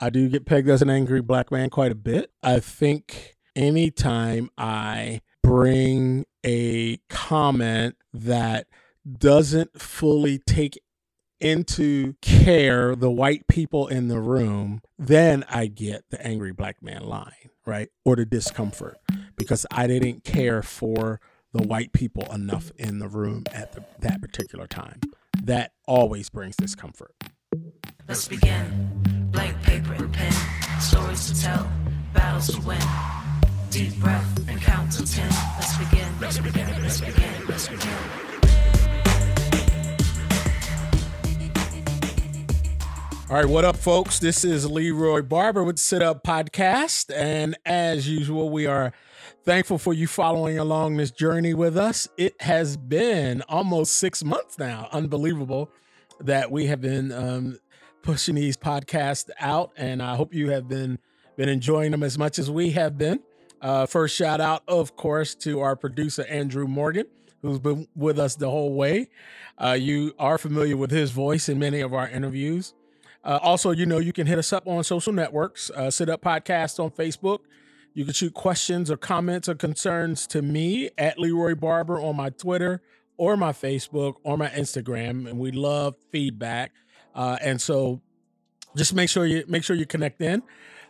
I do get pegged as an angry black man quite a bit. I think anytime I bring a comment that doesn't fully take into care the white people in the room, then I get the angry black man line, right? Or the discomfort because I didn't care for the white people enough in the room at the, that particular time. That always brings discomfort. Let's begin. Blank paper and pen, stories to tell, battles to win. Deep breath and count to ten. Let's begin. Let's begin. Let's begin. Let's begin. All right, what up, folks? This is Leroy Barber with Sit Up Podcast. And as usual, we are thankful for you following along this journey with us. It has been almost six months now. Unbelievable that we have been um, pushing these podcasts out. And I hope you have been, been enjoying them as much as we have been. Uh, first shout out, of course, to our producer, Andrew Morgan, who's been with us the whole way. Uh, you are familiar with his voice in many of our interviews. Uh, also, you know, you can hit us up on social networks, uh, Sit Up Podcast on Facebook. You can shoot questions or comments or concerns to me at Leroy Barber on my Twitter or my Facebook or my Instagram, and we love feedback. Uh, and so, just make sure you make sure you connect in.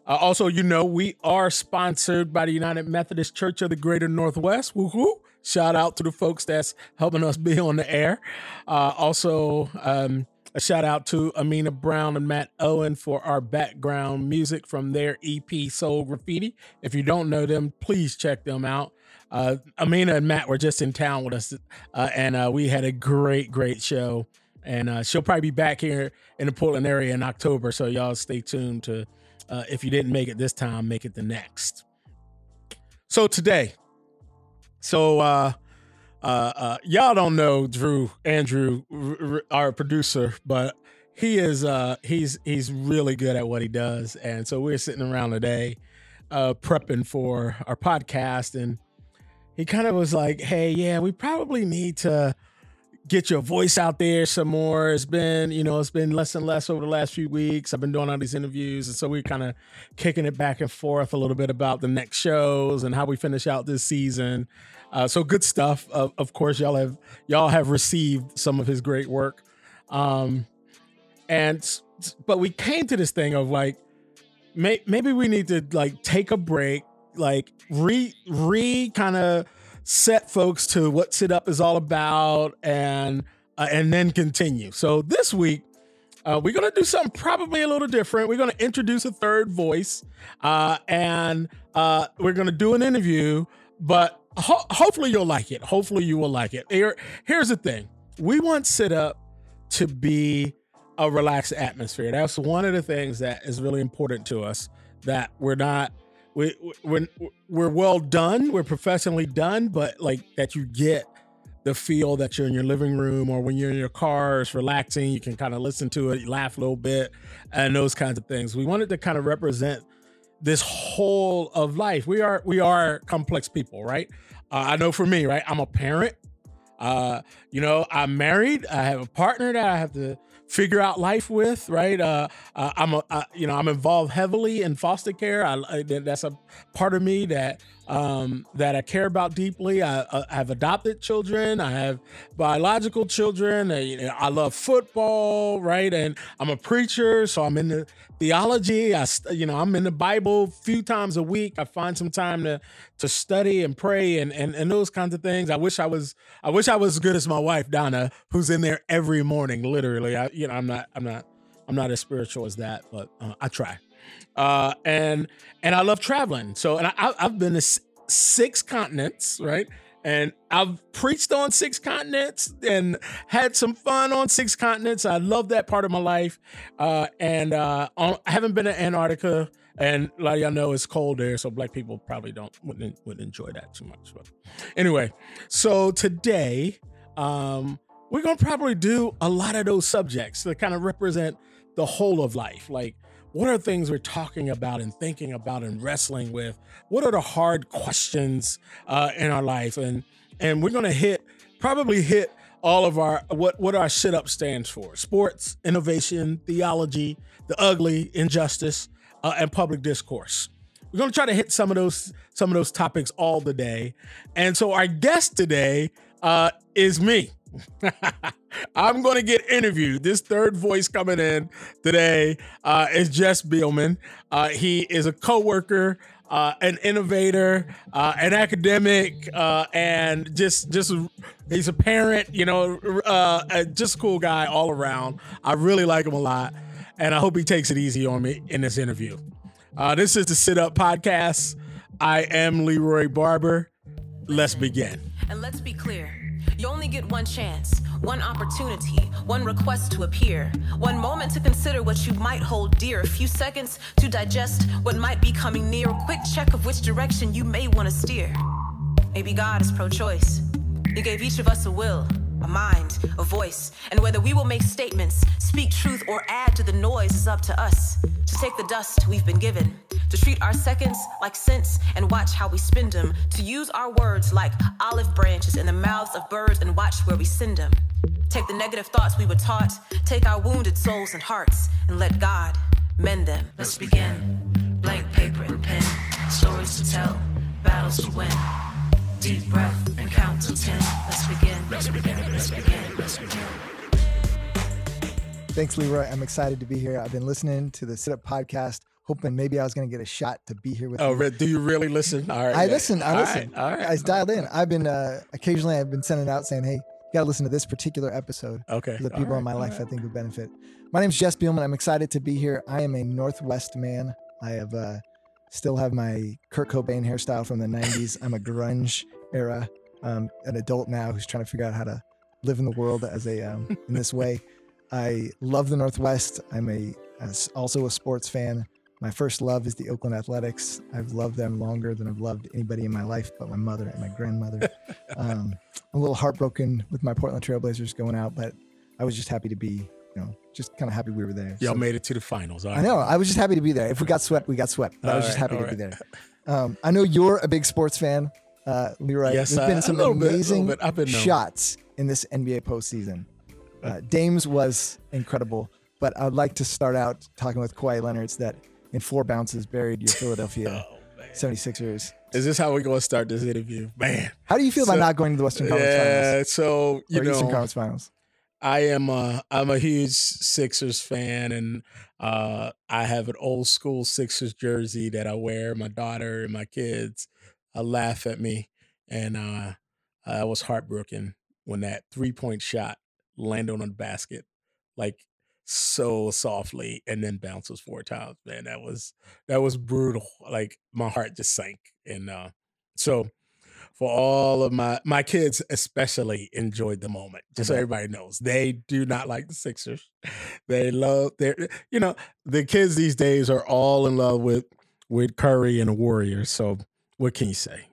Uh, also, you know, we are sponsored by the United Methodist Church of the Greater Northwest. Woohoo! Shout out to the folks that's helping us be on the air. Uh, also, um, a shout out to Amina Brown and Matt Owen for our background music from their EP Soul Graffiti. If you don't know them, please check them out. Uh, Amina and Matt were just in town with us, uh, and uh, we had a great, great show. And uh, she'll probably be back here in the Portland area in October. So y'all stay tuned to, uh, if you didn't make it this time, make it the next. So today, so uh, uh, uh, y'all don't know Drew Andrew, r- r- our producer, but he is uh, he's he's really good at what he does, and so we're sitting around today, uh, prepping for our podcast, and he kind of was like, "Hey, yeah, we probably need to." Get your voice out there some more. It's been, you know, it's been less and less over the last few weeks. I've been doing all these interviews, and so we're kind of kicking it back and forth a little bit about the next shows and how we finish out this season. Uh, so good stuff. Of, of course, y'all have y'all have received some of his great work, um, and but we came to this thing of like, may, maybe we need to like take a break, like re re kind of set folks to what sit up is all about and uh, and then continue. So this week uh, we're going to do something probably a little different. We're going to introduce a third voice uh, and uh, we're going to do an interview but ho- hopefully you'll like it. Hopefully you will like it. Here, here's the thing. We want sit up to be a relaxed atmosphere. That's one of the things that is really important to us that we're not we we're, we're well done we're professionally done but like that you get the feel that you're in your living room or when you're in your car it's relaxing you can kind of listen to it laugh a little bit and those kinds of things. We wanted to kind of represent this whole of life. We are we are complex people right? Uh, i know for me right i'm a parent. Uh you know i'm married i have a partner that i have to figure out life with, right? Uh, uh, I'm a, uh, you know, I'm involved heavily in foster care. I, I, that's a part of me that um, that I care about deeply. I, I, have adopted children. I have biological children. I, I love football, right? And I'm a preacher, so I'm in the theology. I, you know, I'm in the Bible a few times a week. I find some time to to study and pray and and and those kinds of things. I wish I was. I wish I was as good as my wife Donna, who's in there every morning, literally. I, you know, I'm not. I'm not. I'm not as spiritual as that, but uh, I try. Uh, and and I love traveling. So and I, I've been to six continents, right? And I've preached on six continents and had some fun on six continents. I love that part of my life. Uh, and uh, I haven't been to Antarctica. And a lot of y'all know, it's cold there, so black people probably don't wouldn't, wouldn't enjoy that too much. But anyway, so today um, we're gonna probably do a lot of those subjects that kind of represent the whole of life, like what are things we're talking about and thinking about and wrestling with? What are the hard questions uh, in our life? And and we're gonna hit probably hit all of our what what our Sit Up stands for: sports, innovation, theology, the ugly, injustice, uh, and public discourse. We're to try to hit some of those some of those topics all the day. And so our guest today uh, is me. I'm going to get interviewed. This third voice coming in today uh, is Jess Bielman. Uh, he is a coworker, uh, an innovator, uh, an academic, uh, and just just he's a parent. You know, uh, just cool guy all around. I really like him a lot, and I hope he takes it easy on me in this interview. this is the Sit Up Podcast. I am Leroy Barber. Let's begin. And let's be clear. You only get one chance, one opportunity, one request to appear, one moment to consider what you might hold dear, a few seconds to digest what might be coming near, a quick check of which direction you may want to steer. Maybe God is pro choice. He gave each of us a will, a mind, a voice, and whether we will make statements, speak truth, or add to the noise is up to us. To take the dust we've been given, to treat our seconds like cents and watch how we spend them, to use our words like olive branches in the mouths of birds and watch where we send them. Take the negative thoughts we were taught, take our wounded souls and hearts, and let God mend them. Let's begin. Blank paper and pen, stories to tell, battles to win. Deep breath and count to ten. Let's begin. Let's begin. Let's begin. Let's begin. Thanks, Leroy. I'm excited to be here. I've been listening to the Sit Up podcast, hoping maybe I was going to get a shot to be here with oh, you. do you really listen? All right. I yeah. listen. I All listen. right, All right. I was dialed in. I've been uh, occasionally I've been sending out saying, "Hey, you got to listen to this particular episode." Okay. For the people right, in my all life right. I think would benefit. My name is Jess Bielman. I'm excited to be here. I am a Northwest man. I have uh, still have my Kurt Cobain hairstyle from the '90s. I'm a grunge era. Um, an adult now who's trying to figure out how to live in the world as a um, in this way. I love the Northwest. I'm a as also a sports fan. My first love is the Oakland Athletics. I've loved them longer than I've loved anybody in my life, but my mother and my grandmother. um, I'm a little heartbroken with my Portland Trailblazers going out, but I was just happy to be, you know, just kind of happy we were there. Y'all So- made it to the finals. All I right. know. I was just happy to be there. If we got swept, we got swept. But I was All just happy to be there. Um, I know you're a big sports fan, uh, Leroy. Yes, There's I- been some bit, amazing bit. Been shots in this NBA postseason. Uh, Dames was incredible, but I'd like to start out talking with Kawhi Leonard's that in four bounces buried your Philadelphia Oh, man. 76ers. Is this how we're going to start this interview? Man. How do you feel So- about not going to the Western Conference Yeah. Finals So, you or Eastern Conference Finals? I am a, I'm a huge Sixers fan and uh, I have an old school Sixers jersey that I wear. My daughter and my kids uh, laugh at me. And uh, I was heartbroken when that three point shot landed on the basket, like so softly, and then bounces four times. Man, that was that was brutal. Like my heart just sank. And uh, so for all of my my kids especially enjoyed the moment just so everybody knows they do not like the sixers they love their you know the kids these days are all in love with with curry and the warriors so what can you say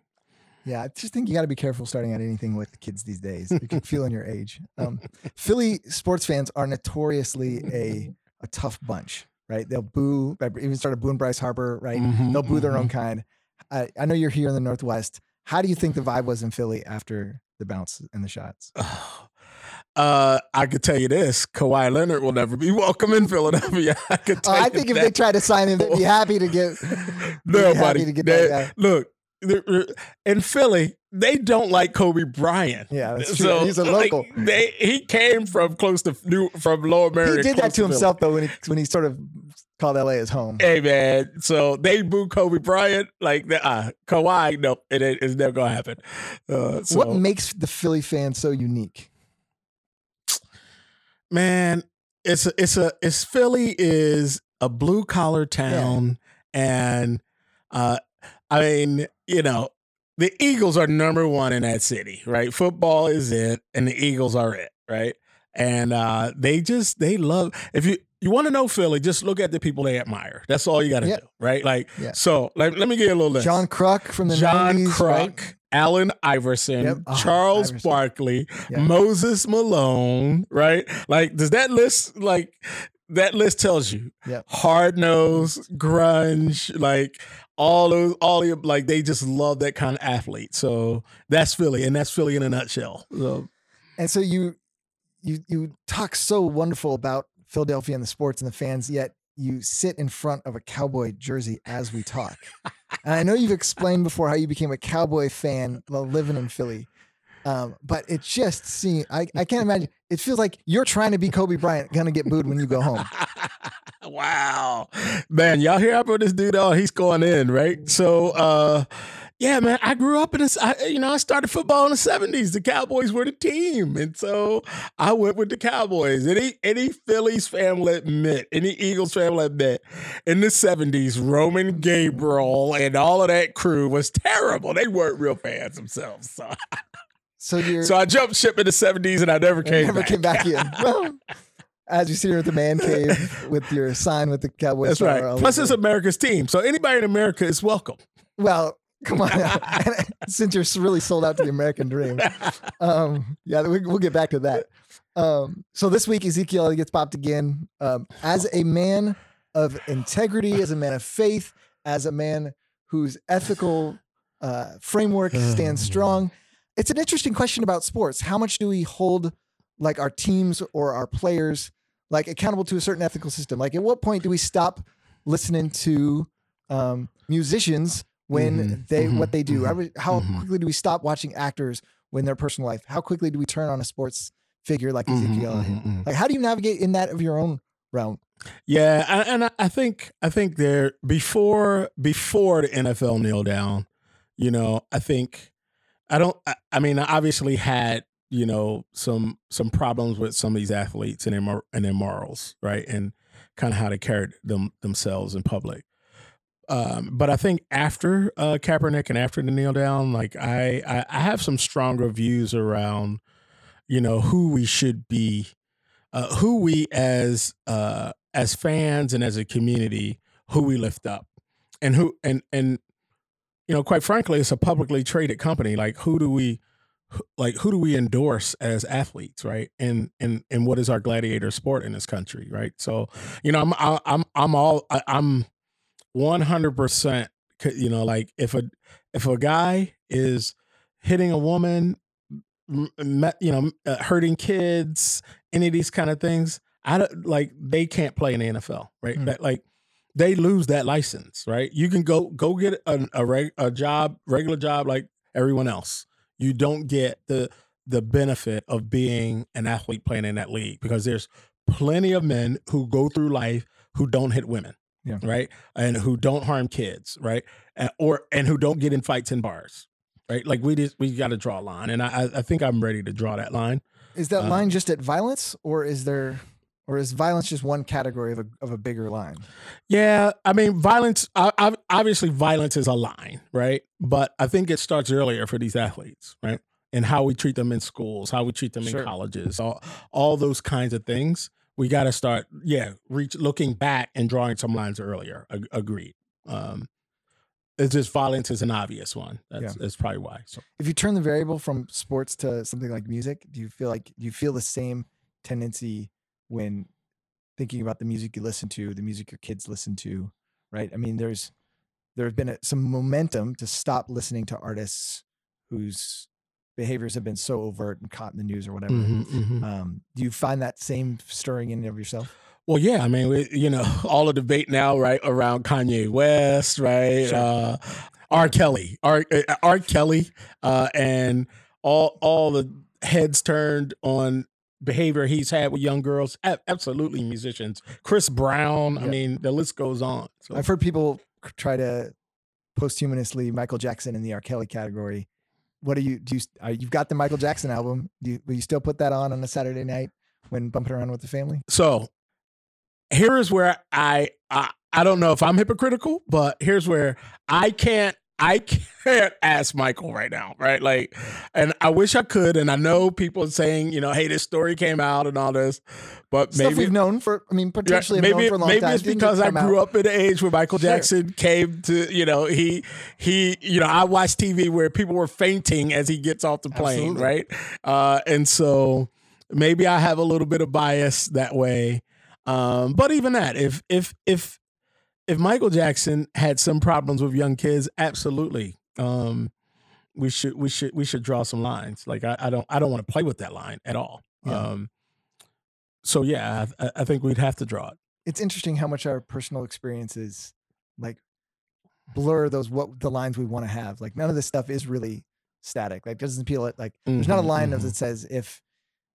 Yeah, I just think you got to be careful starting at anything with kids these days. You can feel in your age. Um, Philly sports fans are notoriously a a tough bunch, right? They'll boo, even started booing Bryce Harper, right? Mhm, They'll boo their own mhm. kind. I, I know you're here in the Northwest. How do you think the vibe was in Philly after the bounce and the shots? uh i could tell you this Kawhi leonard will never be welcome in philadelphia i could Oh, I think if that. they try to sign him, they'd be happy to get. no, They'd be happy buddy. to get that. Look, in Philly, they don't like Kobe Bryant. Yeah, that's true. He's a like, local. they he came from close to New from Lower Merion. He did that to Philly. himself though when he when he sort of called LA his home. Hey man, so they boo Kobe Bryant like that. Uh, Kawhi, no, it it's never gonna happen. Uh, so, what makes the Philly fan so unique? man, it's a, it's a it's Philly is a blue collar town, and uh, I mean, you know, the Eagles are number one in that city, right? Football is it, and the Eagles are it, right? And uh, they just they love if you. You want to know Philly? Just look at the people they admire. That's all you got to Yeah. do, right? Like, Yeah. so let, let me give you a little list. John Kruk from the John 90s, Kruk, right? Allen Iverson, Yep. Oh, Charles Iverson. Barkley. Moses Malone, right? Like, does that list like that list tells you Yep. hard nose, grunge, like all those, all the like they just love that kind of athlete. So that's Philly, and that's Philly in a nutshell. So, And so you you you talk so wonderful about Philadelphia and the sports and the fans, yet you sit in front of a cowboy jersey as we talk. and I know you've explained before how you became a cowboy fan while living in Philly. Um, but it just seems I, I can't imagine. It feels like you're trying to be Kobe Bryant, gonna get booed when you go home. wow, man, y'all hear about this dude? Oh, he's going in, right? So, uh, yeah, man, I grew up in this. I, you know, I started football in the '70s. The Cowboys were the team, and so I went with the Cowboys. Any any Phillies fan will admit, any Eagles fan will admit, in the '70s, Roman Gabriel and all of that crew was terrible. They weren't real fans themselves. So. So so I jumped ship in the seventies and I never came. Never back. came back in. Well, as you see here at the man cave with your sign with the Cowboys. That's right. Plus, it's America's team, so anybody in America is welcome. Well, come on, since you're really sold out to the American dream. Um, yeah, we'll get back to that. Um, so this week Ezekiel gets popped again. Um, as a man of integrity, as a man of faith, as a man whose ethical uh, framework stands strong it's an interesting question about sports. How much do we hold like our teams or our players like accountable to a certain ethical system? Like at what point do we stop listening to um, musicians when mm-hmm, they mm-hmm, what they do? Mm-hmm, How mm-hmm. quickly do we stop watching actors when their personal life? How quickly do we turn on a sports figure like mm-hmm, Ezekiel? Mm-hmm, like how do you navigate in that of your own realm? Yeah, and I think I think there before before the NFL kneel down, you know, I think I don't. I, I mean, I obviously had you know some some problems with some of these athletes and their and their morals, right, and kind of how they carried them themselves in public. Um, but I think after uh, Kaepernick and after the kneel down, like I, I, I have some stronger views around, you know, who we should be, uh, who we as uh, as fans and as a community, who we lift up, and who and and you know, quite frankly, it's a publicly traded company. Like, who do we, like, who do we endorse as athletes, right? And and and what is our gladiator sport in this country, right? So, you know, I'm I'm I'm all I'm one hundred percent. You know, like if a if a guy is hitting a woman, you know, uh, hurting kids, any of these kind of things, I don't like they can't play in the NFL, right? Mm. That like they lose that license, right? You can go go get a a, reg, a job, regular job like everyone else. You don't get the the benefit of being an athlete playing in that league because there's plenty of men who go through life who don't hit women, yeah. right, and who don't harm kids, right, and, or and who don't get in fights in bars, right. Like we just we got to draw a line, and I I think I'm ready to draw that line. Is that uh, line just at violence, or is there or is violence just one category of a of a bigger line? Yeah, I mean, violence. obviously, violence is a line, right? But I think it starts earlier for these athletes, right? And how we treat them in schools, how we treat them sure. in colleges, all all those kinds of things. We got to start, yeah, reach looking back and drawing some lines earlier. Ag- agreed. Um, it's just violence is an obvious one. That's, yeah. that's probably why. So, if you turn the variable from sports to something like music, do you feel like do you feel the same tendency? when thinking about the music you listen to, the music your kids listen to, right? I mean, there's there have been a, some momentum to stop listening to artists whose behaviors have been so overt and caught in the news or whatever. Mm-hmm, mm-hmm. Um, do you find that same stirring in of yourself? Well, yeah, I mean, we, you know, all the debate now, right, around Kanye West, right, sure. uh, R. Kelly, R. Uh, R. Kelly, uh, and all all the heads turned on behavior he's had with young girls. Absolutely, musicians. Chris Brown. I mean, the list goes on. So. I've heard people try to posthumously Michael Jackson in the R. Kelly category. What do you do? You, uh, you've got the Michael Jackson album. Do you, will you still put that on on a Saturday night when bumping around with the family? So here is where I, I I don't know if I'm hypocritical, but here's where I can't I can't ask Michael right now, right? Like, and I wish I could. And I know people saying, you know, hey, this story came out and all this, but Stuff maybe we've known for. I mean, potentially yeah, maybe for a long maybe time. it's because I grew out. up in the age where Michael Jackson sure. came to, you know, he he, you know, I watched TV where people were fainting as he gets off the plane, Absolutely. right? Uh, and so maybe I have a little bit of bias that way. Um, but even that, if if if if Michael Jackson had some problems with young kids, absolutely. Um, we should we should we should draw some lines. Like I, I don't I don't want to play with that line at all. Yeah. Um, so yeah, I, I, think we'd have to draw it. it's interesting how much our personal experiences like blur those what the lines we want to have. Like none of this stuff is really static. Like doesn't feel it like there's not a Mhm, line mhm. that says if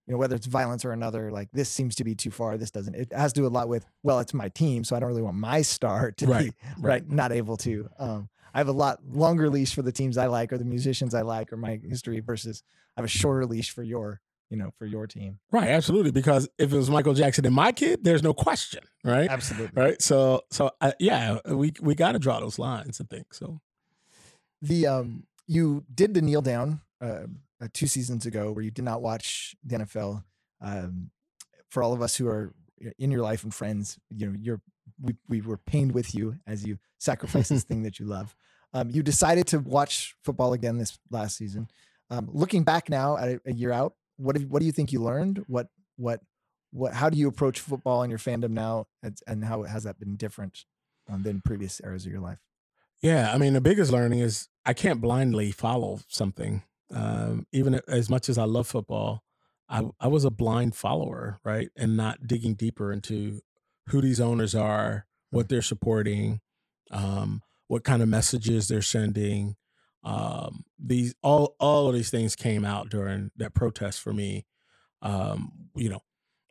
you know whether it's violence or another like this seems to be too far this doesn't it has to do a lot with well it's my team so i don't really want my star to Right, be right. right not able to um i have a lot longer leash for the teams i like or the musicians i like or my history versus i have a shorter leash for your you know for your team Right, absolutely. Because if it was Michael Jackson and my kid, there's no question, right? absolutely Right. So, so uh, yeah, we we got to draw those lines. I think so. the um you did the kneel down uh, uh two seasons ago where you did not watch the NFL um for all of us who are in your life and friends you know you're we, we were pained with you as you sacrifice this thing that you love. Um you decided to watch football again this last season. Um looking back now at a, a year out what have, what do you think you learned? What what what how do you approach football and your fandom now? And, and how has that been different um, than previous eras of your life? Yeah, I mean, the biggest learning is I can't blindly follow something. Um, even as much as I love football, I I was a blind follower, right, and not digging deeper into who these owners are, what they're supporting, um, what kind of messages they're sending. Um, these all all of these things came out during that protest for me. Um, you know,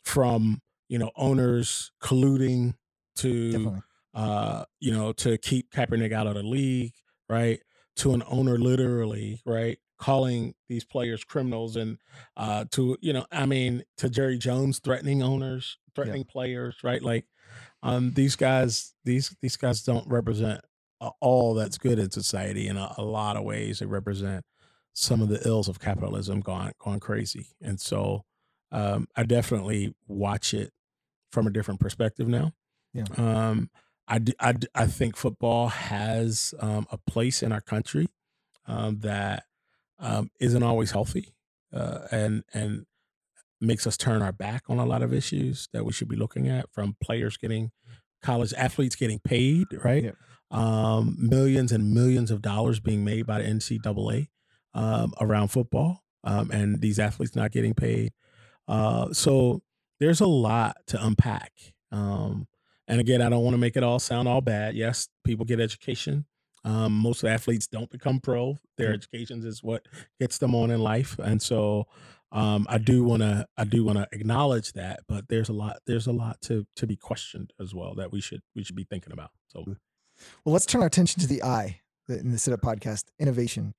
from you know owners colluding to definitely uh, you know, to keep Kaepernick out of the league, right? To an owner literally, right? Calling these players criminals and uh to, you know, I mean, to Jerry Jones threatening owners, threatening players, right? Like um these guys, these these guys don't represent all that's good in society in a, a lot of ways. They represent some of the ills of capitalism gone gone crazy. And so um I definitely watch it from a different perspective now. Yeah. Um I think football has um, a place in our country um, that um, isn't always healthy uh, and and makes us turn our back on a lot of issues that we should be looking at from players getting college athletes getting paid right Yeah. um, millions and millions of dollars being made by the NCAA um, around football um, and these athletes not getting paid uh, so there's a lot to unpack um, and again, I don't want to make it all sound all bad. Yes, people get education. Um, most athletes don't become pro. Their Yeah. education is what gets them on in life, and so um, I do want to I do want to acknowledge that. But there's a lot there's a lot to to be questioned as well that we should we should be thinking about. So Well, let's turn our attention to the I in the Sit Up podcast innovation.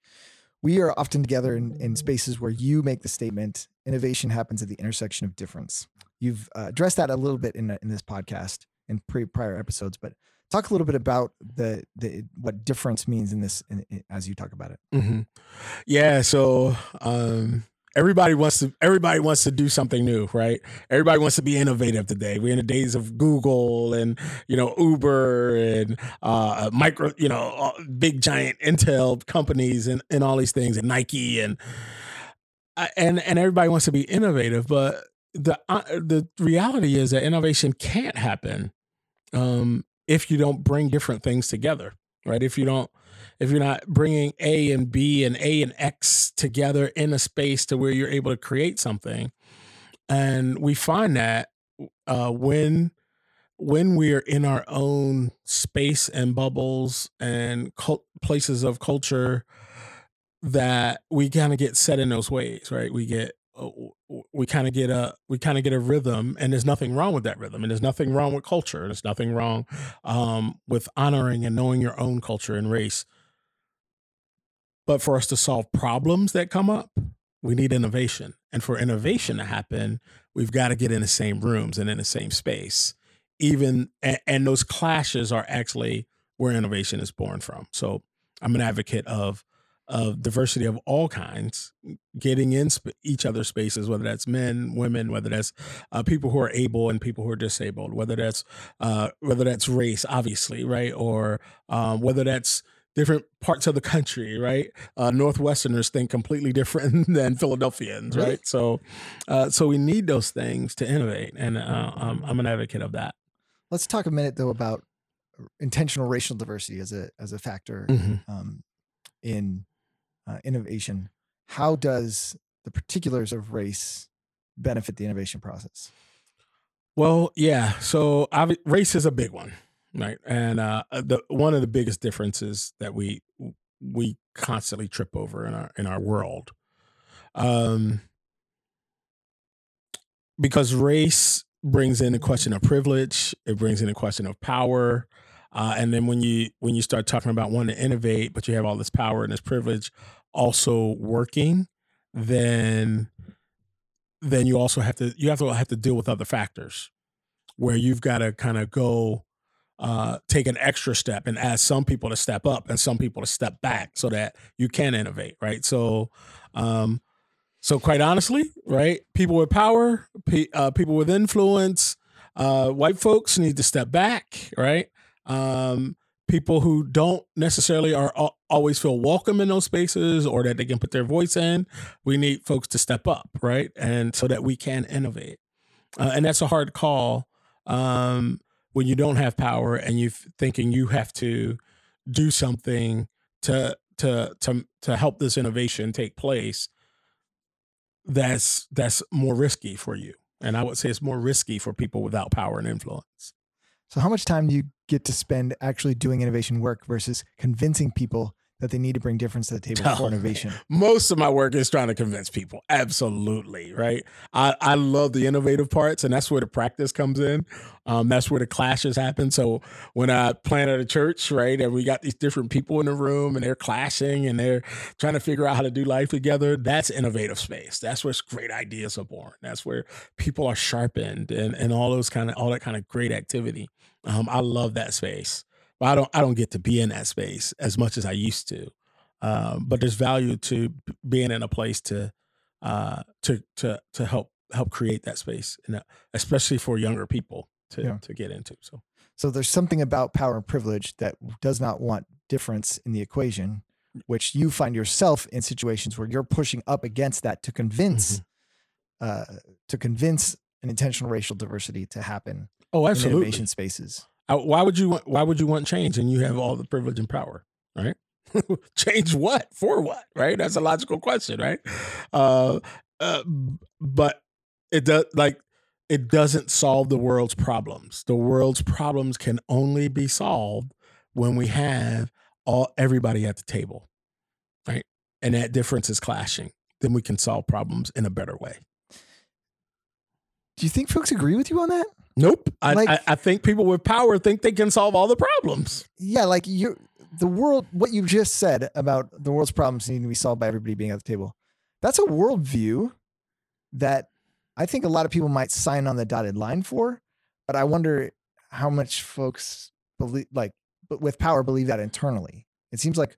We are often together in, in spaces where you make the statement innovation happens at the intersection of difference. You've uh, addressed that a little bit in, in this podcast in pre prior episodes, but talk a little bit about the, the what difference means in this in, in- as you talk about it. hmm Yeah, so um everybody wants to everybody wants to do something new, right? Everybody wants to be innovative today. We're in the days of Google and you know Uber and uh micro, you know, uh, big giant Intel companies and and all these things and Nike and and and everybody wants to be innovative, but the uh, the reality is that innovation can't happen um if you don't bring different things together, right? If you don't if you're not bringing A and B and A and X together in a space to where you're able to create something. And we find that uh, when when we are in our own space and bubbles and cult- places of culture, that we kind of get set in those ways, right? We get we kind of get a we kind of get a rhythm, and there's nothing wrong with that rhythm, and there's nothing wrong with culture, and there's nothing wrong um, with honoring and knowing your own culture and race. But for us to solve problems that come up, we need innovation. And for innovation to happen, we've got to get in the same rooms and in the same space. Even and, and those clashes are actually where innovation is born from. So I'm an advocate of of diversity of all kinds, getting in sp- each other's spaces, whether that's men, women, whether that's uh, people who are able and people who are disabled, whether that's uh, whether that's race, obviously, right, or um, whether that's different parts of the country, right? Uh, Northwesterners think completely different than Philadelphians, right? So, uh, so we need those things to innovate, and uh, um, I'm an advocate of that. Let's talk a minute though about intentional racial diversity as a as a factor Mhm. um, in uh, innovation. How does the particulars of race benefit the innovation process? Well, yeah. So race is a big one, right? And uh, the one of the biggest differences that we we constantly trip over in our in our world, um, because race brings in a question of privilege. It brings in a question of power. Uh, and then when you when you start talking about wanting to innovate, but you have all this power and this privilege also working, then then you also have to you have to have to deal with other factors where you've got to kind of go uh, take an extra step and ask some people to step up and some people to step back so that you can innovate, right? So, um, so quite honestly, right? People with power, pe- uh, people with influence, uh, white folks need to step back, right? Um, people who don't necessarily are always feel welcome in those spaces or that they can put their voice in we need folks to step up right? And so that we can innovate. Uh, and that's a hard call um, when you don't have power and you're thinking you have to do something to to to to help this innovation take place that's that's more risky for you. And i would say it's more risky for people without power and influence. So, how much time do you get to spend actually doing innovation work versus convincing people that they need to bring difference to the table oh, for innovation? Most of my work is trying to convince people. Absolutely, right? I, I love the innovative parts, and that's where the practice comes in. Um, that's where the clashes happen. So when I plant at a church, right, and we got these different people in the room, and they're clashing, and they're trying to figure out how to do life together. That's innovative space. That's where great ideas are born. That's where people are sharpened, and and all those kind of all that kind of great activity. Um, I love that space, but I don't I don't get to be in that space as much as I used to. Um, but there's value to being in a place to uh, to to to help help create that space, and especially for younger people to yeah. to get into. So so there's something about power and privilege that does not want difference in the equation, which you find yourself in situations where you're pushing up against that to convince mm-hmm. uh, to convince an intentional racial diversity to happen Oh, absolutely. innovation spaces. Why would you want? Why would you want change? And you have all the privilege and power, right? change what for what? Right? That's a logical question, right? Uh, uh, but it does like it doesn't solve the world's problems. The world's problems can only be solved when we have all everybody at the table, right? And that difference is clashing. Then we can solve problems in a better way. Do you think folks agree with you on that? Nope. I, like, I, I, think people with power think they can solve all the problems. Yeah, like you, the world. What you just said about the world's problems needing to be solved by everybody being at the table. That's a worldview that I think a lot of people might sign on the dotted line for. But I wonder how much folks believe, like, but with power, believe that internally. It seems like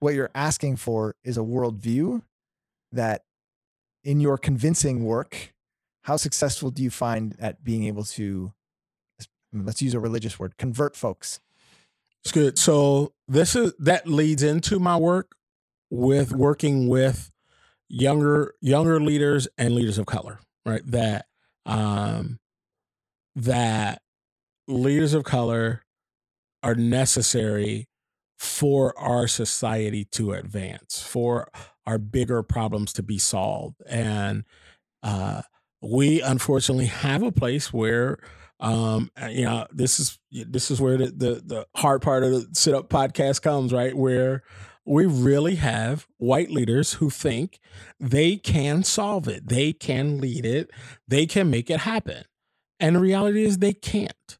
what you're asking for is a worldview that, in your convincing work, how successful do you find at being able to let's use a religious word convert folks? It's good. So this is that leads into my work with working with younger younger leaders and leaders of color right? That um that leaders of color are necessary for our society to advance for our bigger problems to be solved. And uh we unfortunately have a place where um uh, you know this is this is where the, the the, hard part of the sit up podcast comes right? Where we really have white leaders who think they can solve it they can lead it they can make it happen. And the reality is they can't.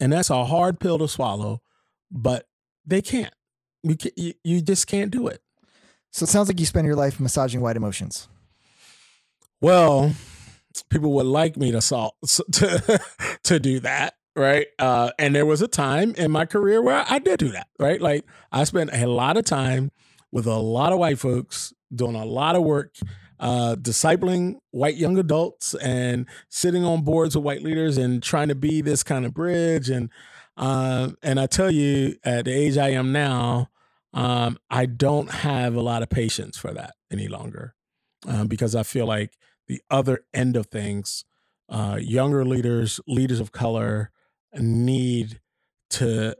And that's a hard pill to swallow but they can't. You, can, you, you just can't do it. So it sounds like you spend your life massaging white emotions. Well people would like me to solve to to do that right? Uh and there was a time in my career where i did do that right? Like i spent a lot of time with a lot of white folks doing a lot of work uh discipling white young adults and sitting on boards with white leaders and trying to be this kind of bridge. And uh, and i tell you at the age i am now um i don't have a lot of patience for that any longer um, because i feel like the other end of things, uh, younger leaders, leaders of color, need to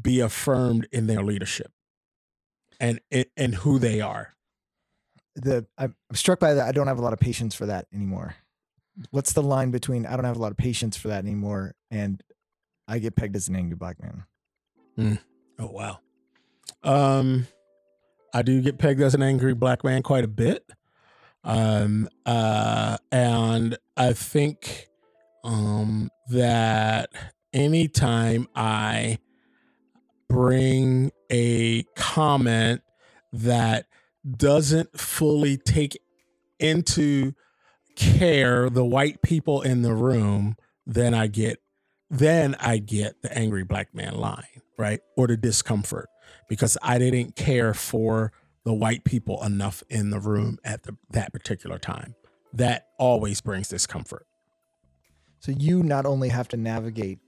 be affirmed in their leadership and and who they are. The I'm struck by that. I don't have a lot of patience for that anymore. what's the line between I don't have a lot of patience for that anymore and I get pegged as an angry black man? Oh wow. Um I do get pegged as an angry black man quite a bit. Um uh and I think um that anytime I bring a comment that doesn't fully take into care the white people in the room, then I get then I get the angry black man line, right? Or the discomfort because I didn't care for the white people enough in the room at the, that particular time. That always brings discomfort. So you not only have to navigate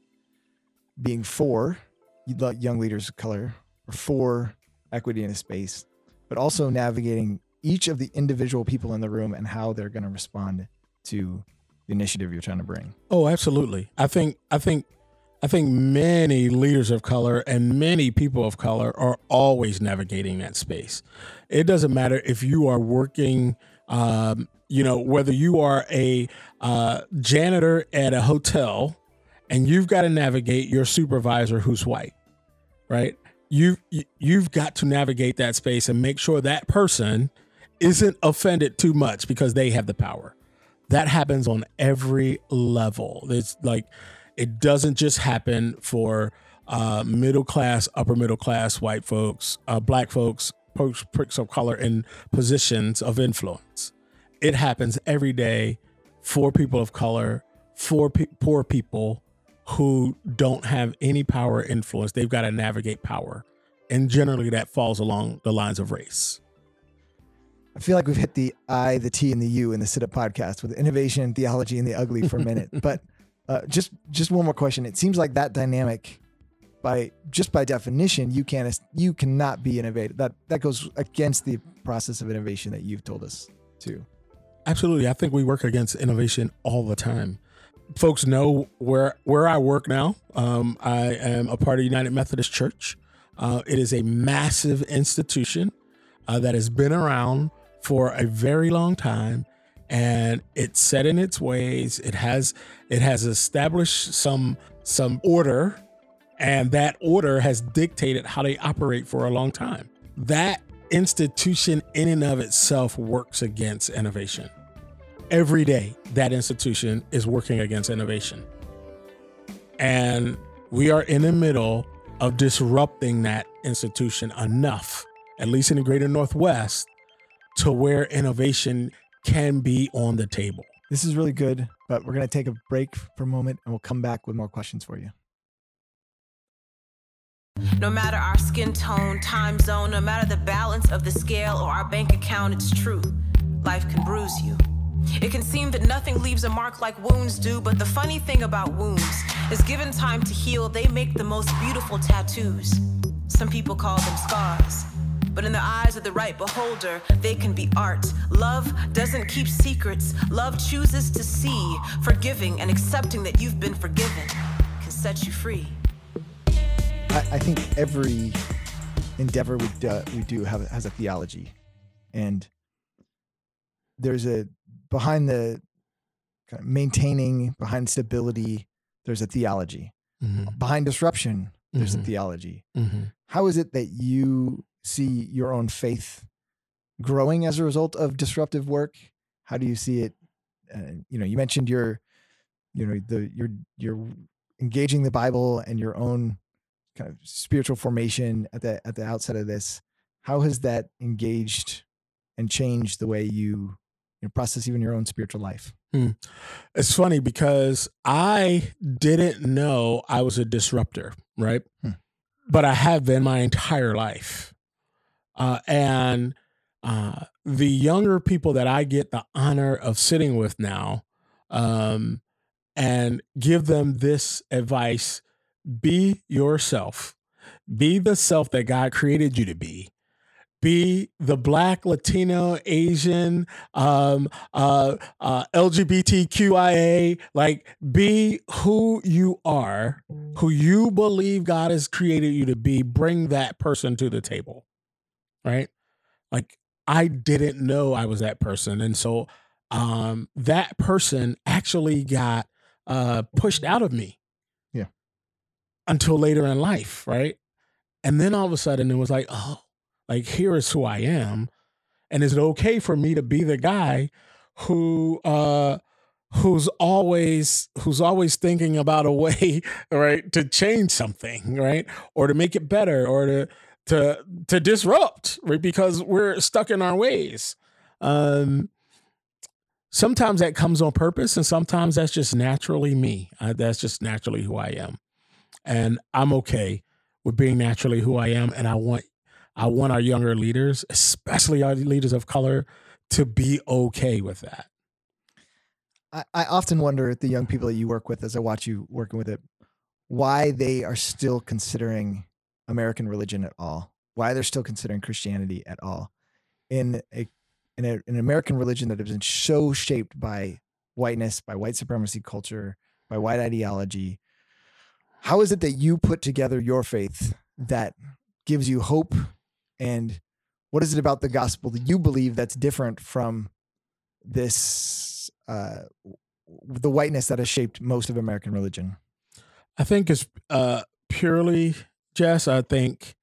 being for young leaders of color or for equity in a space, but also navigating each of the individual people in the room and how they're going to respond to the initiative you're trying to bring. Oh, absolutely. I think I think I think many leaders of color and many people of color are always navigating that space. It doesn't matter if you are working, um, you know, whether you are a uh, janitor at a hotel and you've got to navigate your supervisor who's white, right? You've you've got to navigate that space and make sure that person isn't offended too much because they have the power. That happens on every level. It's like it doesn't just happen for uh, middle class, upper middle class white folks, uh, black folks, folks, pricks of color in positions of influence. It happens every day for people of color, for pe- poor people who don't have any power or influence. They've got to navigate power. And generally, that falls along the lines of race. I feel like we've hit the I, the T, and the U in the Sit Up podcast with innovation, theology, and the ugly for a minute. but uh, just just one more question. It seems like that dynamic, by just by definition, you can't you cannot be innovative. That that goes against the process of innovation that you've told us to. Absolutely, I think we work against innovation all the time. Folks know where where I work now. Um, I am a part of United Methodist Church. Uh, it is a massive institution uh, that has been around for a very long time and it's set in its ways. It has it has established some some order and that order has dictated how they operate for a long time. That institution in and of itself works against innovation. Every day that institution is working against innovation. And we are in the middle of disrupting that institution enough at least in the greater northwest to where innovation can be on the table. This is really good, but we're going to take a break for a moment and we'll come back with more questions for you. No matter our skin tone, time zone, no matter the balance of the scale or our bank account, it's true. Life can bruise you. It can seem that nothing leaves a mark like wounds do, but the funny thing about wounds is given time to heal, they make the most beautiful tattoos. Some people call them scars. But in the eyes of the right beholder, they can be art. Love doesn't keep secrets. Love chooses to see. Forgiving and accepting that you've been forgiven can set you free. I, I think every endeavor we do, we do have has a theology, and there's a behind the kind of maintaining behind stability. There's a theology. Mm-hmm. Behind disruption, there's mm-hmm. a theology. Mm-hmm. How is it that you see your own faith growing as a result of disruptive work? How do you see it? Uh, you know, you mentioned your, you know, the you're you're engaging the Bible and your own kind of spiritual formation at the at the outset of this. How has that engaged and changed the way you you know, process even your own spiritual life? Hmm. It's funny because I didn't know I was a disruptor, right? Hmm. But I have been my entire life. Uh, and uh, the younger people that I get the honor of sitting with now, um, and give them this advice be yourself, be the self that God created you to be. Be the black, Latino, Asian, um, uh, uh, LGBTQIA, like be who you are, who you believe God has created you to be. Bring that person to the table right? Like I didn't know I was that person. And so um, that person actually got uh, pushed out of me. Yeah. Until later in life, right? And then all of a sudden it was like, oh, like here is who I am. And is it okay for me to be the guy who uh who's always who's always thinking about a way, right, to change something, right? Or to make it better or to to to disrupt, right? Because we're stuck in our ways. Um sometimes that comes on purpose and sometimes that's just naturally me. Uh, that's just naturally who I am. And I'm okay with being naturally who I am and I want I want our younger leaders, especially our leaders of color, to be okay with that. I, I often wonder at the young people that you work with as I watch you working with it, why they are still considering American religion at all, why they're still considering Christianity at all in a in a, an American religion that has been so shaped by whiteness, by white supremacy culture, by white ideology. How is it that you put together your faith that gives you hope and what is it about the gospel that you believe that's different from this uh, the whiteness that has shaped most of American religion? I think it's uh, purely, Jess. I think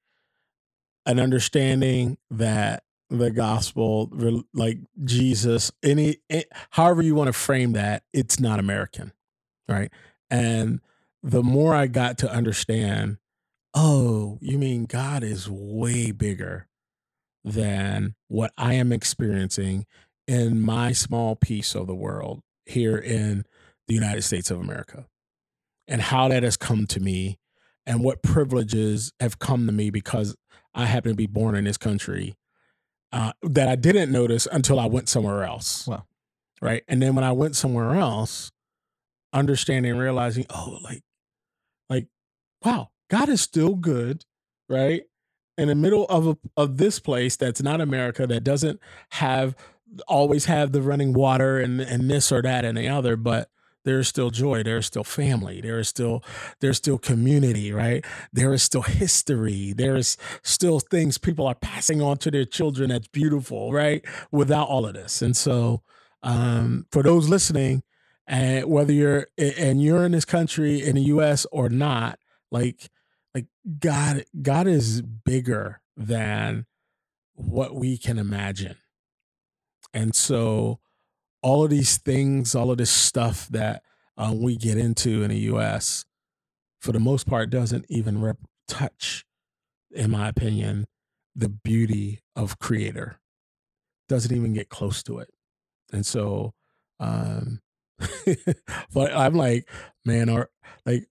an understanding that the gospel, like Jesus, any, however you want to frame that, it's not American, right? And the more I got to understand Oh, you mean God is way bigger than what I am experiencing in my small piece of the world here in the United States of America, and how that has come to me, and what privileges have come to me because I happen to be born in this country uh, that I didn't notice until I went somewhere else. Well, Right. And then when I went somewhere else, understanding, realizing, oh, like, like, wow, God is still good, right? In the middle of a, of this place that's not America, that doesn't have always have the running water and and this or that and the other, but there is still joy there is still family there is still there's still community right? There is still history there is still things people are passing on to their children that's beautiful right? Without all of this. And so um, for those listening and whether you're and you're in this country in the us or not like like God God is bigger than what we can imagine. And so all of these things, all of this stuff that uh, we get into in the US, for the most part, doesn't even rep- touch, in my opinion, the beauty of Creator. Doesn't even get close to it. And so, um, but I'm like, man, or like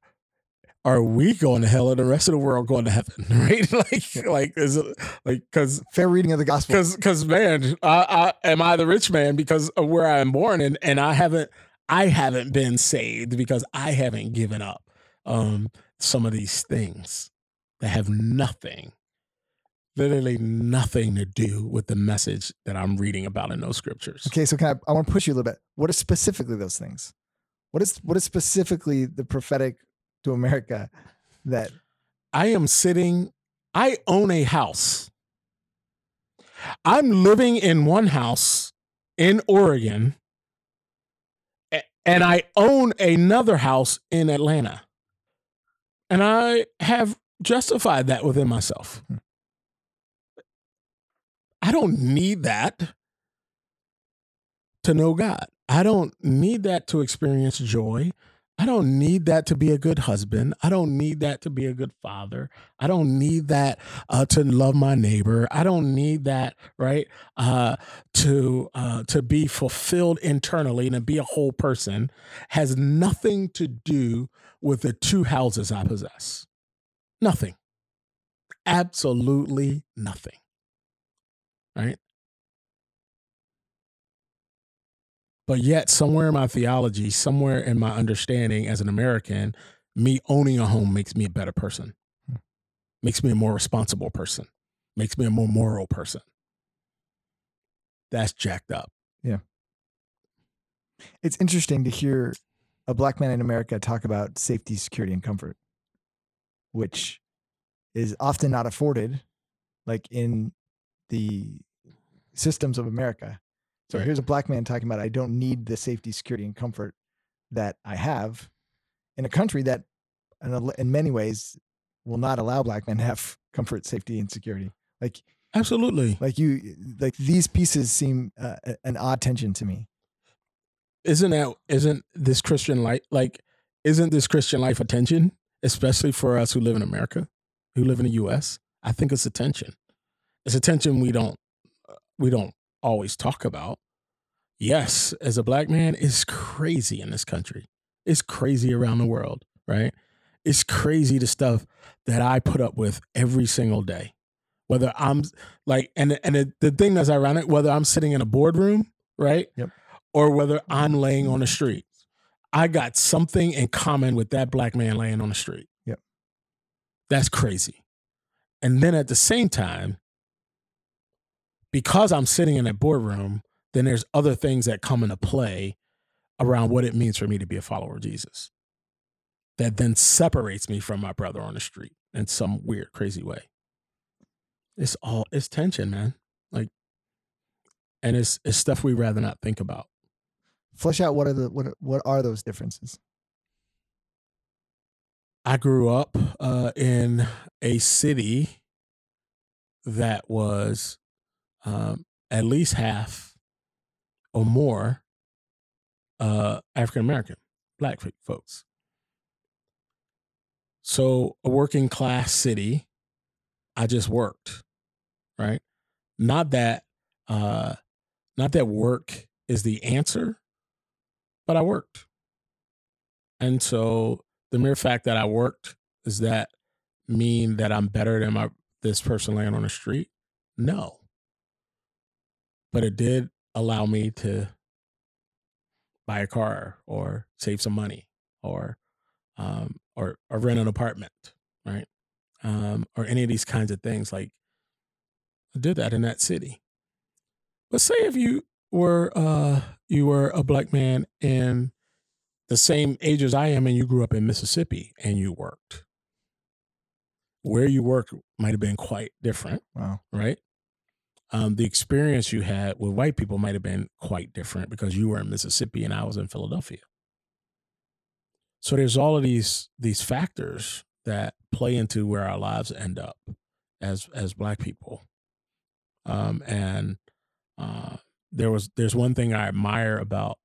are we going to hell and the rest of the world going to heaven right? Like like is it like because fair reading of the gospel. because because man I, I am i the rich man because of where i am born and and i haven't i haven't been saved because i haven't given up um some of these things that have nothing literally nothing to do with the message that i'm reading about in those scriptures. Okay so can i i want to push you a little bit. What are specifically those things? What is what is specifically the prophetic to America that I am sitting, I own a house. I'm living in one house in Oregon, and I own another house in Atlanta. And I have justified that within myself. Hmm. I don't need that to know God. I don't need that to experience joy. I don't need that to be a good husband. I don't need that to be a good father. I don't need that uh, to love my neighbor. I don't need that, right, uh, to uh, to be fulfilled internally and to be a whole person. Has nothing to do with the two houses I possess. Nothing. Absolutely nothing. Right. But yet, somewhere in my theology, somewhere in my understanding as an American, me owning a home makes me a better person, hmm. makes me a more responsible person, makes me a more moral person. That's jacked up. Yeah. It's interesting to hear a black man in America talk about safety, security, and comfort, which is often not afforded, like in the systems of America So here's a black man talking about I don't need the safety, security, and comfort that I have in a country that, in, a, in many ways, will not allow black men to have comfort, safety, and security. Like, Absolutely. like you, like these pieces seem uh, an odd tension to me. Isn't that isn't this Christian life like isn't this Christian life a tension, especially for us who live in America, who live in the US? I think it's a tension. It's a tension we don't we don't always talk about. Yes, as a black man, it's crazy in this country. It's crazy around the world, right? It's crazy the stuff that I put up with every single day. Whether I'm like, and and the, the thing that's ironic, whether I'm sitting in a boardroom, right, Yep. or whether I'm laying on the street, I got something in common with that black man laying on the street. Yep. That's crazy. And then at the same time, because I'm sitting in a boardroom, then there's other things that come into play around what it means for me to be a follower of Jesus. That then separates me from my brother on the street in some weird, crazy way. It's all it's tension, man. Like, and it's it's stuff we rather not think about. Flesh out what are the what are- what are those differences? I grew up uh, in a city that was um, at least half or more uh, African American, black folks. So, a working class city, I just worked, right? Not that, uh, not that work is the answer, but I worked. And so the mere fact that I worked does that mean that I'm better than my this person laying on the street? No. But it did allow me to buy a car or save some money or um or or rent an apartment, right? Um or any of these kinds of things like I did that in that city. But say if you were uh you were a black man in the same age as I am and you grew up in Mississippi and you worked. Where you work might have been quite different, Wow. right? Um, the experience you had with white people might have been quite different because you were in Mississippi and I was in Philadelphia. So there's all of these these factors that play into where our lives end up as as black people. Um, and uh, there was there's one thing I admire about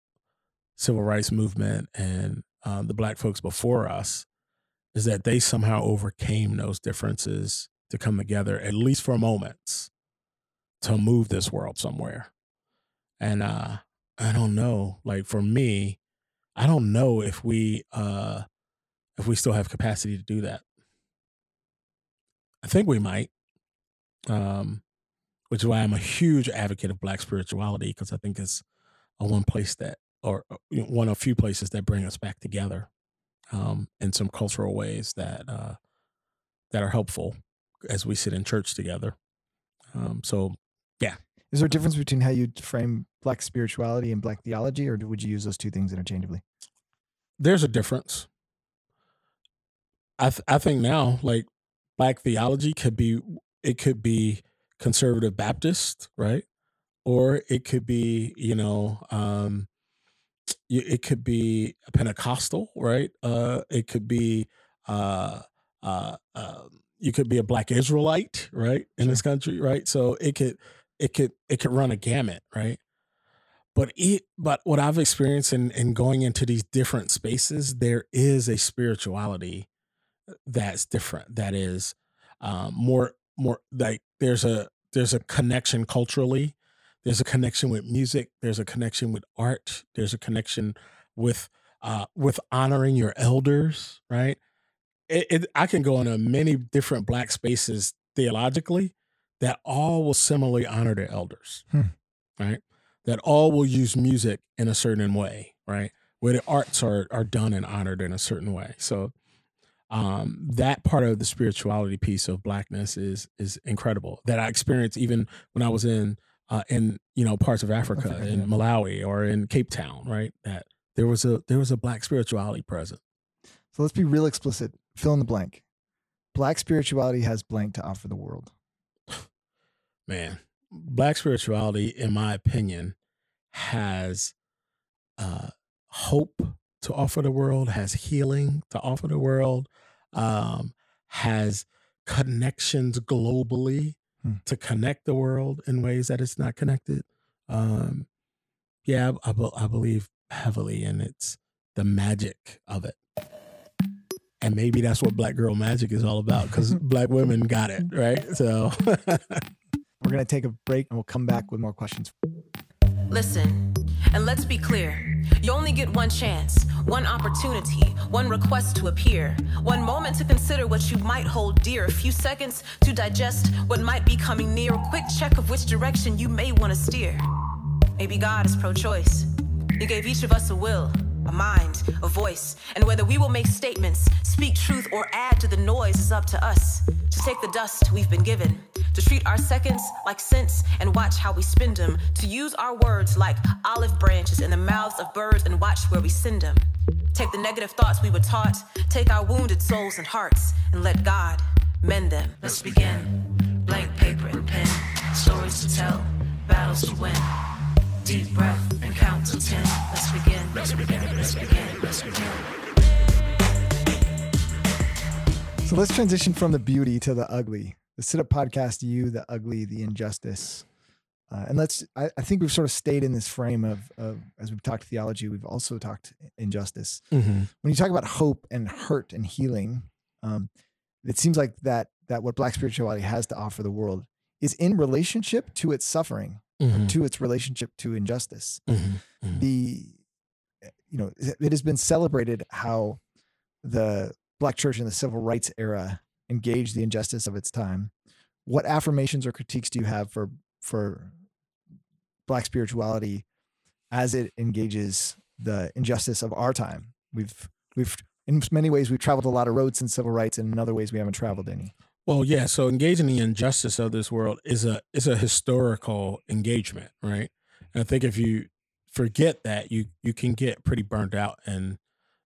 civil rights movement and uh, the black folks before us is that they somehow overcame those differences to come together at least for moments to move this world somewhere and uh i don't know like for me i don't know if we uh if we still have capacity to do that i think we might um which is why i'm a huge advocate of black spirituality because i think it's a one place that or uh, you know, one of a few places that bring us back together um, in some cultural ways that uh, that are helpful as we sit in church together. Um, so Is there a difference between how you frame black spirituality and black theology, or would you use those two things interchangeably? there's a difference. I th- I think now like black theology could be it could be conservative Baptist, right? Or it could be you know um, it could be Pentecostal, right? Uh, it could be uh, uh, um, you could be a black Israelite, right, in this country, right? So it could it could it could run a gamut, right? But it but what I've experienced in, in going into these different spaces, there is a spirituality that's different. That is um, more more like there's a there's a connection culturally there's a connection with music there's a connection with art there's a connection with uh with honoring your elders right it, it i can go into many different black spaces theologically that all will similarly honor their elders Hmm. right that all will use music in a certain way right where the arts are are done and honored in a certain way so um, that part of the spirituality piece of blackness is is incredible that I experienced even when I was in uh, in you know parts of Africa, Africa, in yeah. Malawi or in Cape Town, right? That there was a there was a black spirituality present. So let's be real explicit. Fill in the blank. Black spirituality has blank to offer the world. Man, black spirituality, in my opinion, has uh, hope to offer the world, has healing to offer the world, um, has connections globally Hmm. to connect the world in ways that it's not connected. Um, yeah, I, I, I believe heavily in it's the magic of it. And maybe that's what Black Girl Magic is all about because Black women got it, right? So, We're going to take a break and we'll come back with more questions. Listen, and let's be clear. You only get one chance, one opportunity, one request to appear, one moment to consider what you might hold dear, a few seconds to digest what might be coming near, a quick check of which direction you may want to steer. Maybe God is pro choice. He gave each of us a will, a mind, a voice, and whether we will make statements, speak truth, or add to the noise is up to us. To take the dust we've been given, to treat our seconds like cents and watch how we spend them, to use our words like olive branches in the mouths of birds and watch where we send them. Take the negative thoughts we were taught, take our wounded souls and hearts, and let God mend them. Let's begin. Blank paper and pen, stories to tell, battles to win. Deep breath and count to ten. Let's begin. Let's begin. Let's begin. Let's begin. So let's transition from the beauty to the ugly. The sit up podcast, you, the ugly, the injustice. Uh, and let's, I, I think we've sort of stayed in this frame of, of, as we've talked theology, we've also talked injustice. Mhm. When you talk about hope and hurt and healing, um, it seems like that, that what Black spirituality has to offer the world is in relationship to its suffering, Mhm. to its relationship to injustice. Mhm. Mhm. the you know it has been celebrated how the black church in the civil rights era engaged the injustice of its time what affirmations or critiques do you have for for black spirituality as it engages the injustice of our time we've we've in many ways we've traveled a lot of roads in civil rights and in other ways we haven't traveled any Well, yeah. So engaging the injustice of this world is a is a historical engagement, right? And I think if you forget that, you you can get pretty burnt out and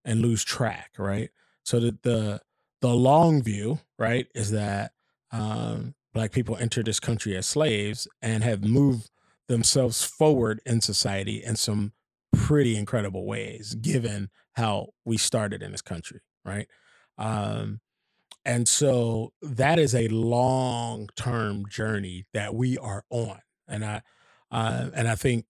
and lose track, right? So that the the long view, right, is that um, black people entered this country as slaves and have moved themselves forward in society in some pretty incredible ways, given how we started in this country, right? Um, and so that is a long term journey that we are on. And I uh, and I think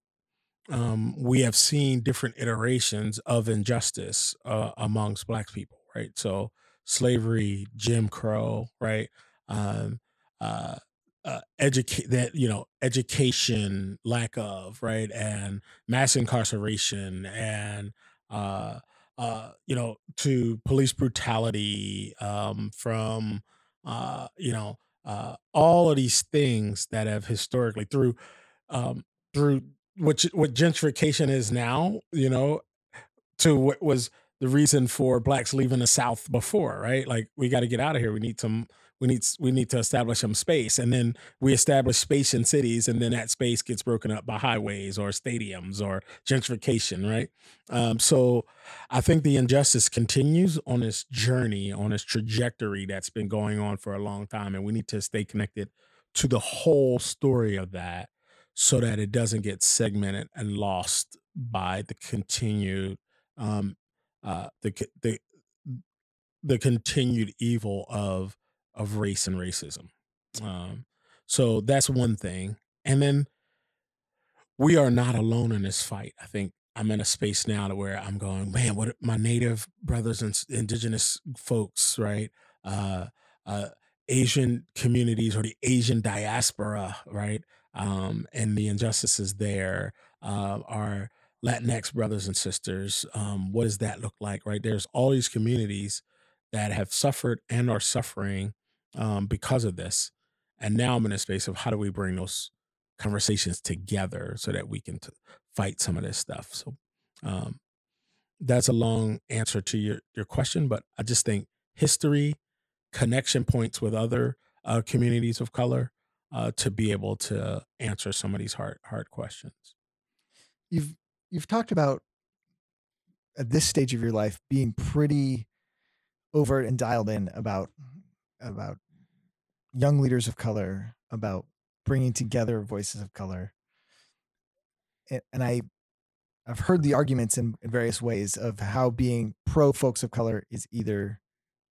um, we have seen different iterations of injustice uh, amongst black people, right? So slavery, Jim Crow, right? Um, uh, uh, educate that you know education lack of right and mass incarceration and uh, uh, you know, to police brutality, um, from, uh, you know, uh, all of these things that have historically through, um, through what what gentrification is now, you know, to what was the reason for blacks leaving the South before, right? Like we got to get out of here. We need some. We need we need to establish some space, and then we establish space in cities, and then that space gets broken up by highways or stadiums or gentrification, right? Um, so I think the injustice continues on this journey, on this trajectory that's been going on for a long time, and we need to stay connected to the whole story of that, so that it doesn't get segmented and lost by the continued um, uh, the the the continued evil of of race and racism. Um, so that's one thing, and then we are not alone in this fight. I think I'm in a space now to where I'm going, man. What my native brothers and indigenous folks, right? Uh, uh, Asian communities or the Asian diaspora, right? Um, and the injustices there uh, are Latinx brothers and sisters. Um, what does that look like, right? There's all these communities that have suffered and are suffering um, because of this. And now I'm in a space of how do we bring those conversations together so that we can t- fight some of this stuff. So um, that's a long answer to your your question, but I just think history, connection points with other uh, communities of color uh, to be able to answer some of these hard hard questions. you've you've talked about at this stage of your life being pretty overt and dialed in about about young leaders of color about bringing together voices of color and I I've heard the arguments in, in various ways of how being pro folks of color is either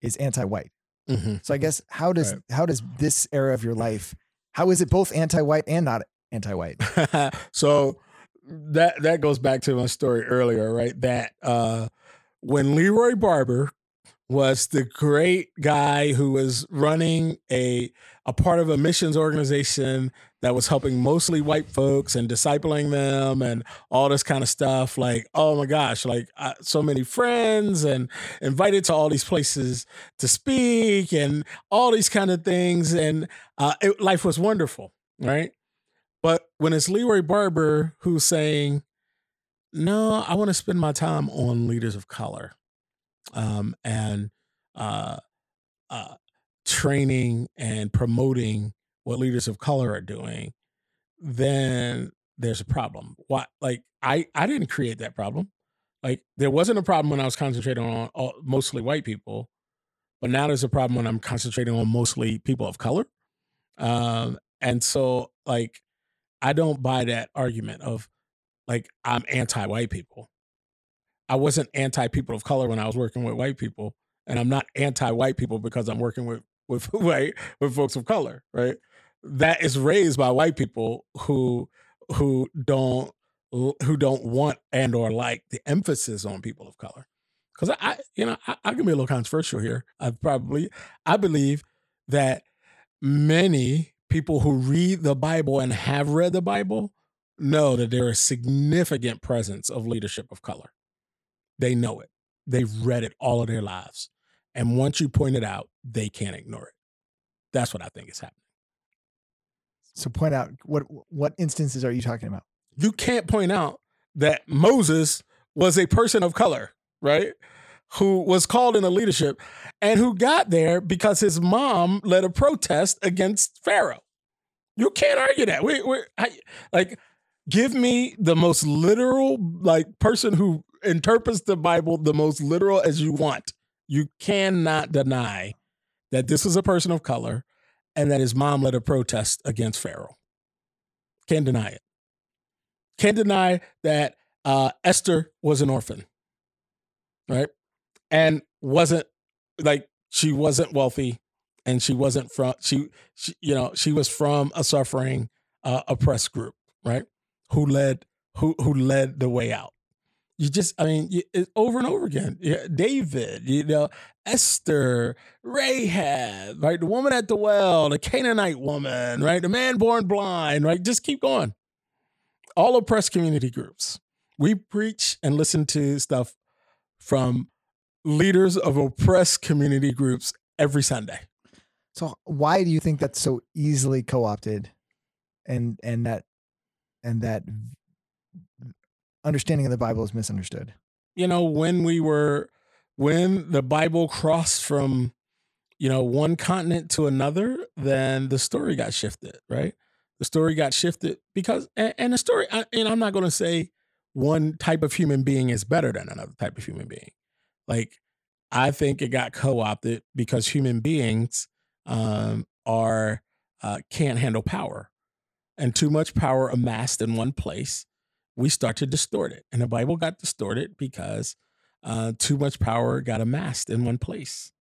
is anti-white. Mhm. So I guess how does Right. how does this era of your life how is it both anti-white and not anti-white? so that that goes back to my story earlier, right? That uh when Leroy Barber was the great guy who was running a a part of a missions organization that was helping mostly white folks and discipling them and all this kind of stuff like oh my gosh like so many friends and invited to all these places to speak and all these kind of things and uh, it, life was wonderful right but when it's Leroy Barber who's saying, "No, I want to spend my time on leaders of color, um, and uh, uh, training and promoting what leaders of color are doing," then there's a problem. Why? Like I, I didn't create that problem. Like there wasn't a problem when I was concentrating on all, mostly white people, but now there's a problem when I'm concentrating on mostly people of color. Um, and so like I don't buy that argument of like I'm anti-white people. I wasn't anti people of color when I was working with white people, and I'm not anti-white people because I'm working with with white with folks of color, right? That is raised by white people who who don't who don't want and or like the emphasis on people of color. Because I, I, you know, I, I can be a little controversial here. I probably I believe that many people who read the Bible and have read the Bible know that there is significant presence of leadership of color. They know it. They've read it all of their lives. And once you point it out, they can't ignore it. That's what I think is happening. So point out what what instances are you talking about? You can't point out that Moses was a person of color, right? Who was called into leadership and who got there because his mom led a protest against Pharaoh. You can't argue that. We, we, I, like, give me the most literal, like, person who interprets the Bible the most literal as you want. You cannot deny that this is a person of color and that his mom led a protest against Pharaoh. Can't deny it. Can't deny that uh, Esther was an orphan, right? And wasn't like she wasn't wealthy and she wasn't from she, she you know she was from a suffering uh, oppressed group right? Who led who who led the way out. You just i mean you, over and over again. David you know esther rahab right? The woman at the well the canaanite woman right? The man born blind right? Just keep going. All oppressed community groups. We preach and listen to stuff from leaders of oppressed community groups every sunday. So why do you think that's so easily co-opted and and that and that understanding of the Bible is misunderstood? you know when we were when the bible crossed from you know one continent to another then the story got shifted right? The story got shifted because and, and the story and i'm not going to say one type of human being is better than another type of human being like i think it got co-opted because human beings um are uh, can't handle power and too much power amassed in one place we start to distort it. And the Bible got distorted because uh, too much power got amassed in one place.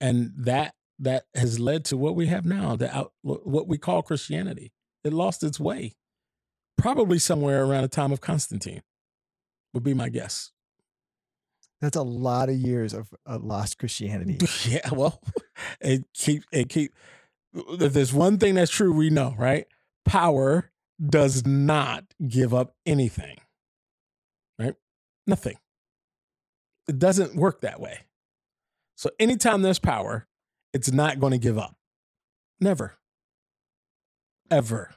And that that has led to what we have now, the out, what we call Christianity. It lost its way, probably somewhere around the time of Constantine, would be my guess. That's a lot of years of uh, lost Christianity. yeah, well, it keep it keep. If there's one thing that's true, we know, right? Power does not give up anything, right? Nothing. It doesn't work that way. So anytime there's power, it's not going to give up. Never. Ever.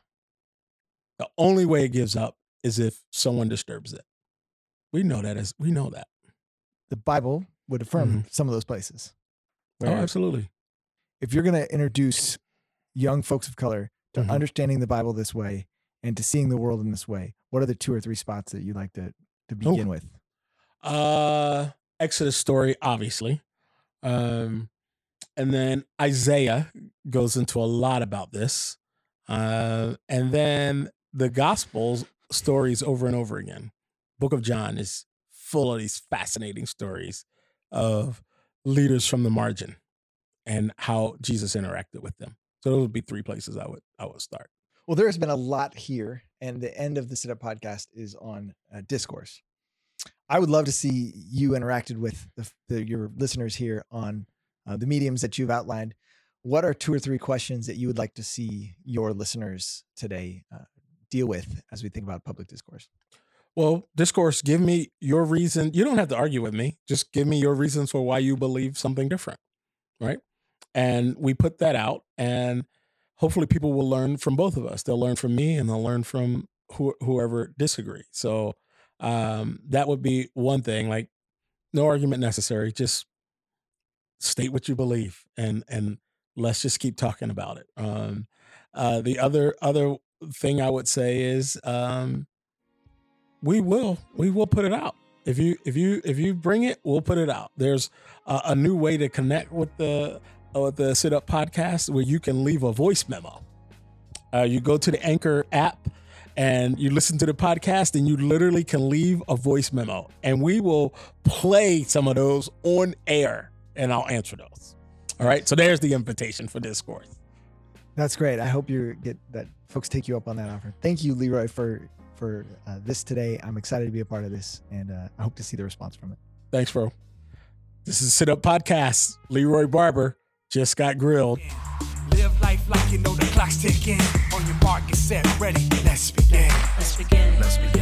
The only way it gives up is if someone disturbs it. We know that as we know that. The Bible would affirm some of those places. Oh, absolutely. if you're going to introduce young folks of color to Mhm. understanding the Bible this way and to seeing the world in this way, what are the two or three spots that you like to to Oh. begin with? Uh Exodus story, obviously. Um and then Isaiah goes into a lot about this. Uh and then the gospels stories over and over again. Book of John is full of these fascinating stories of leaders from the margin and how Jesus interacted with them. So those would be three places I would I would start. Well, there's been a lot here, and the end of the Sit Up podcast is on uh, discourse. I would love to see you interacted with the, the, your listeners here on uh, the mediums that you've outlined. What are two or three questions that you would like to see your listeners today uh, deal with as we think about public discourse? Well, discourse, give me your reason. You don't have to argue with me. Just give me your reasons for why you believe something different. Right. And we put that out, and hopefully people will learn from both of us. They'll learn from me and they'll learn from who, whoever disagree. So um, that would be one thing. Like, no argument necessary. Just state what you believe, and and let's just keep talking about it. Um, uh, the other other thing I would say is um, we will we will put it out. If you if you if you bring it we'll put it out. There's a, a new way to connect with the uh, with the sit up podcast where you can leave a voice memo. Uh, you go to the anchor app and you listen to the podcast and you literally can leave a voice memo. And we will play some of those on air and i'll answer those. All right? So there's the invitation for discourse. That's great. I hope you get that folks take you up on that offer. Thank you leroy for for uh, this today. I'm excited to be a part of this, and uh, I hope to see the response from it. Thanks, bro. This is Sit Up Podcast. Leroy Barber just got grilled. Live life like you know the clock's ticking. On your mark, get set, ready. Let's begin. Let's begin. Let's begin.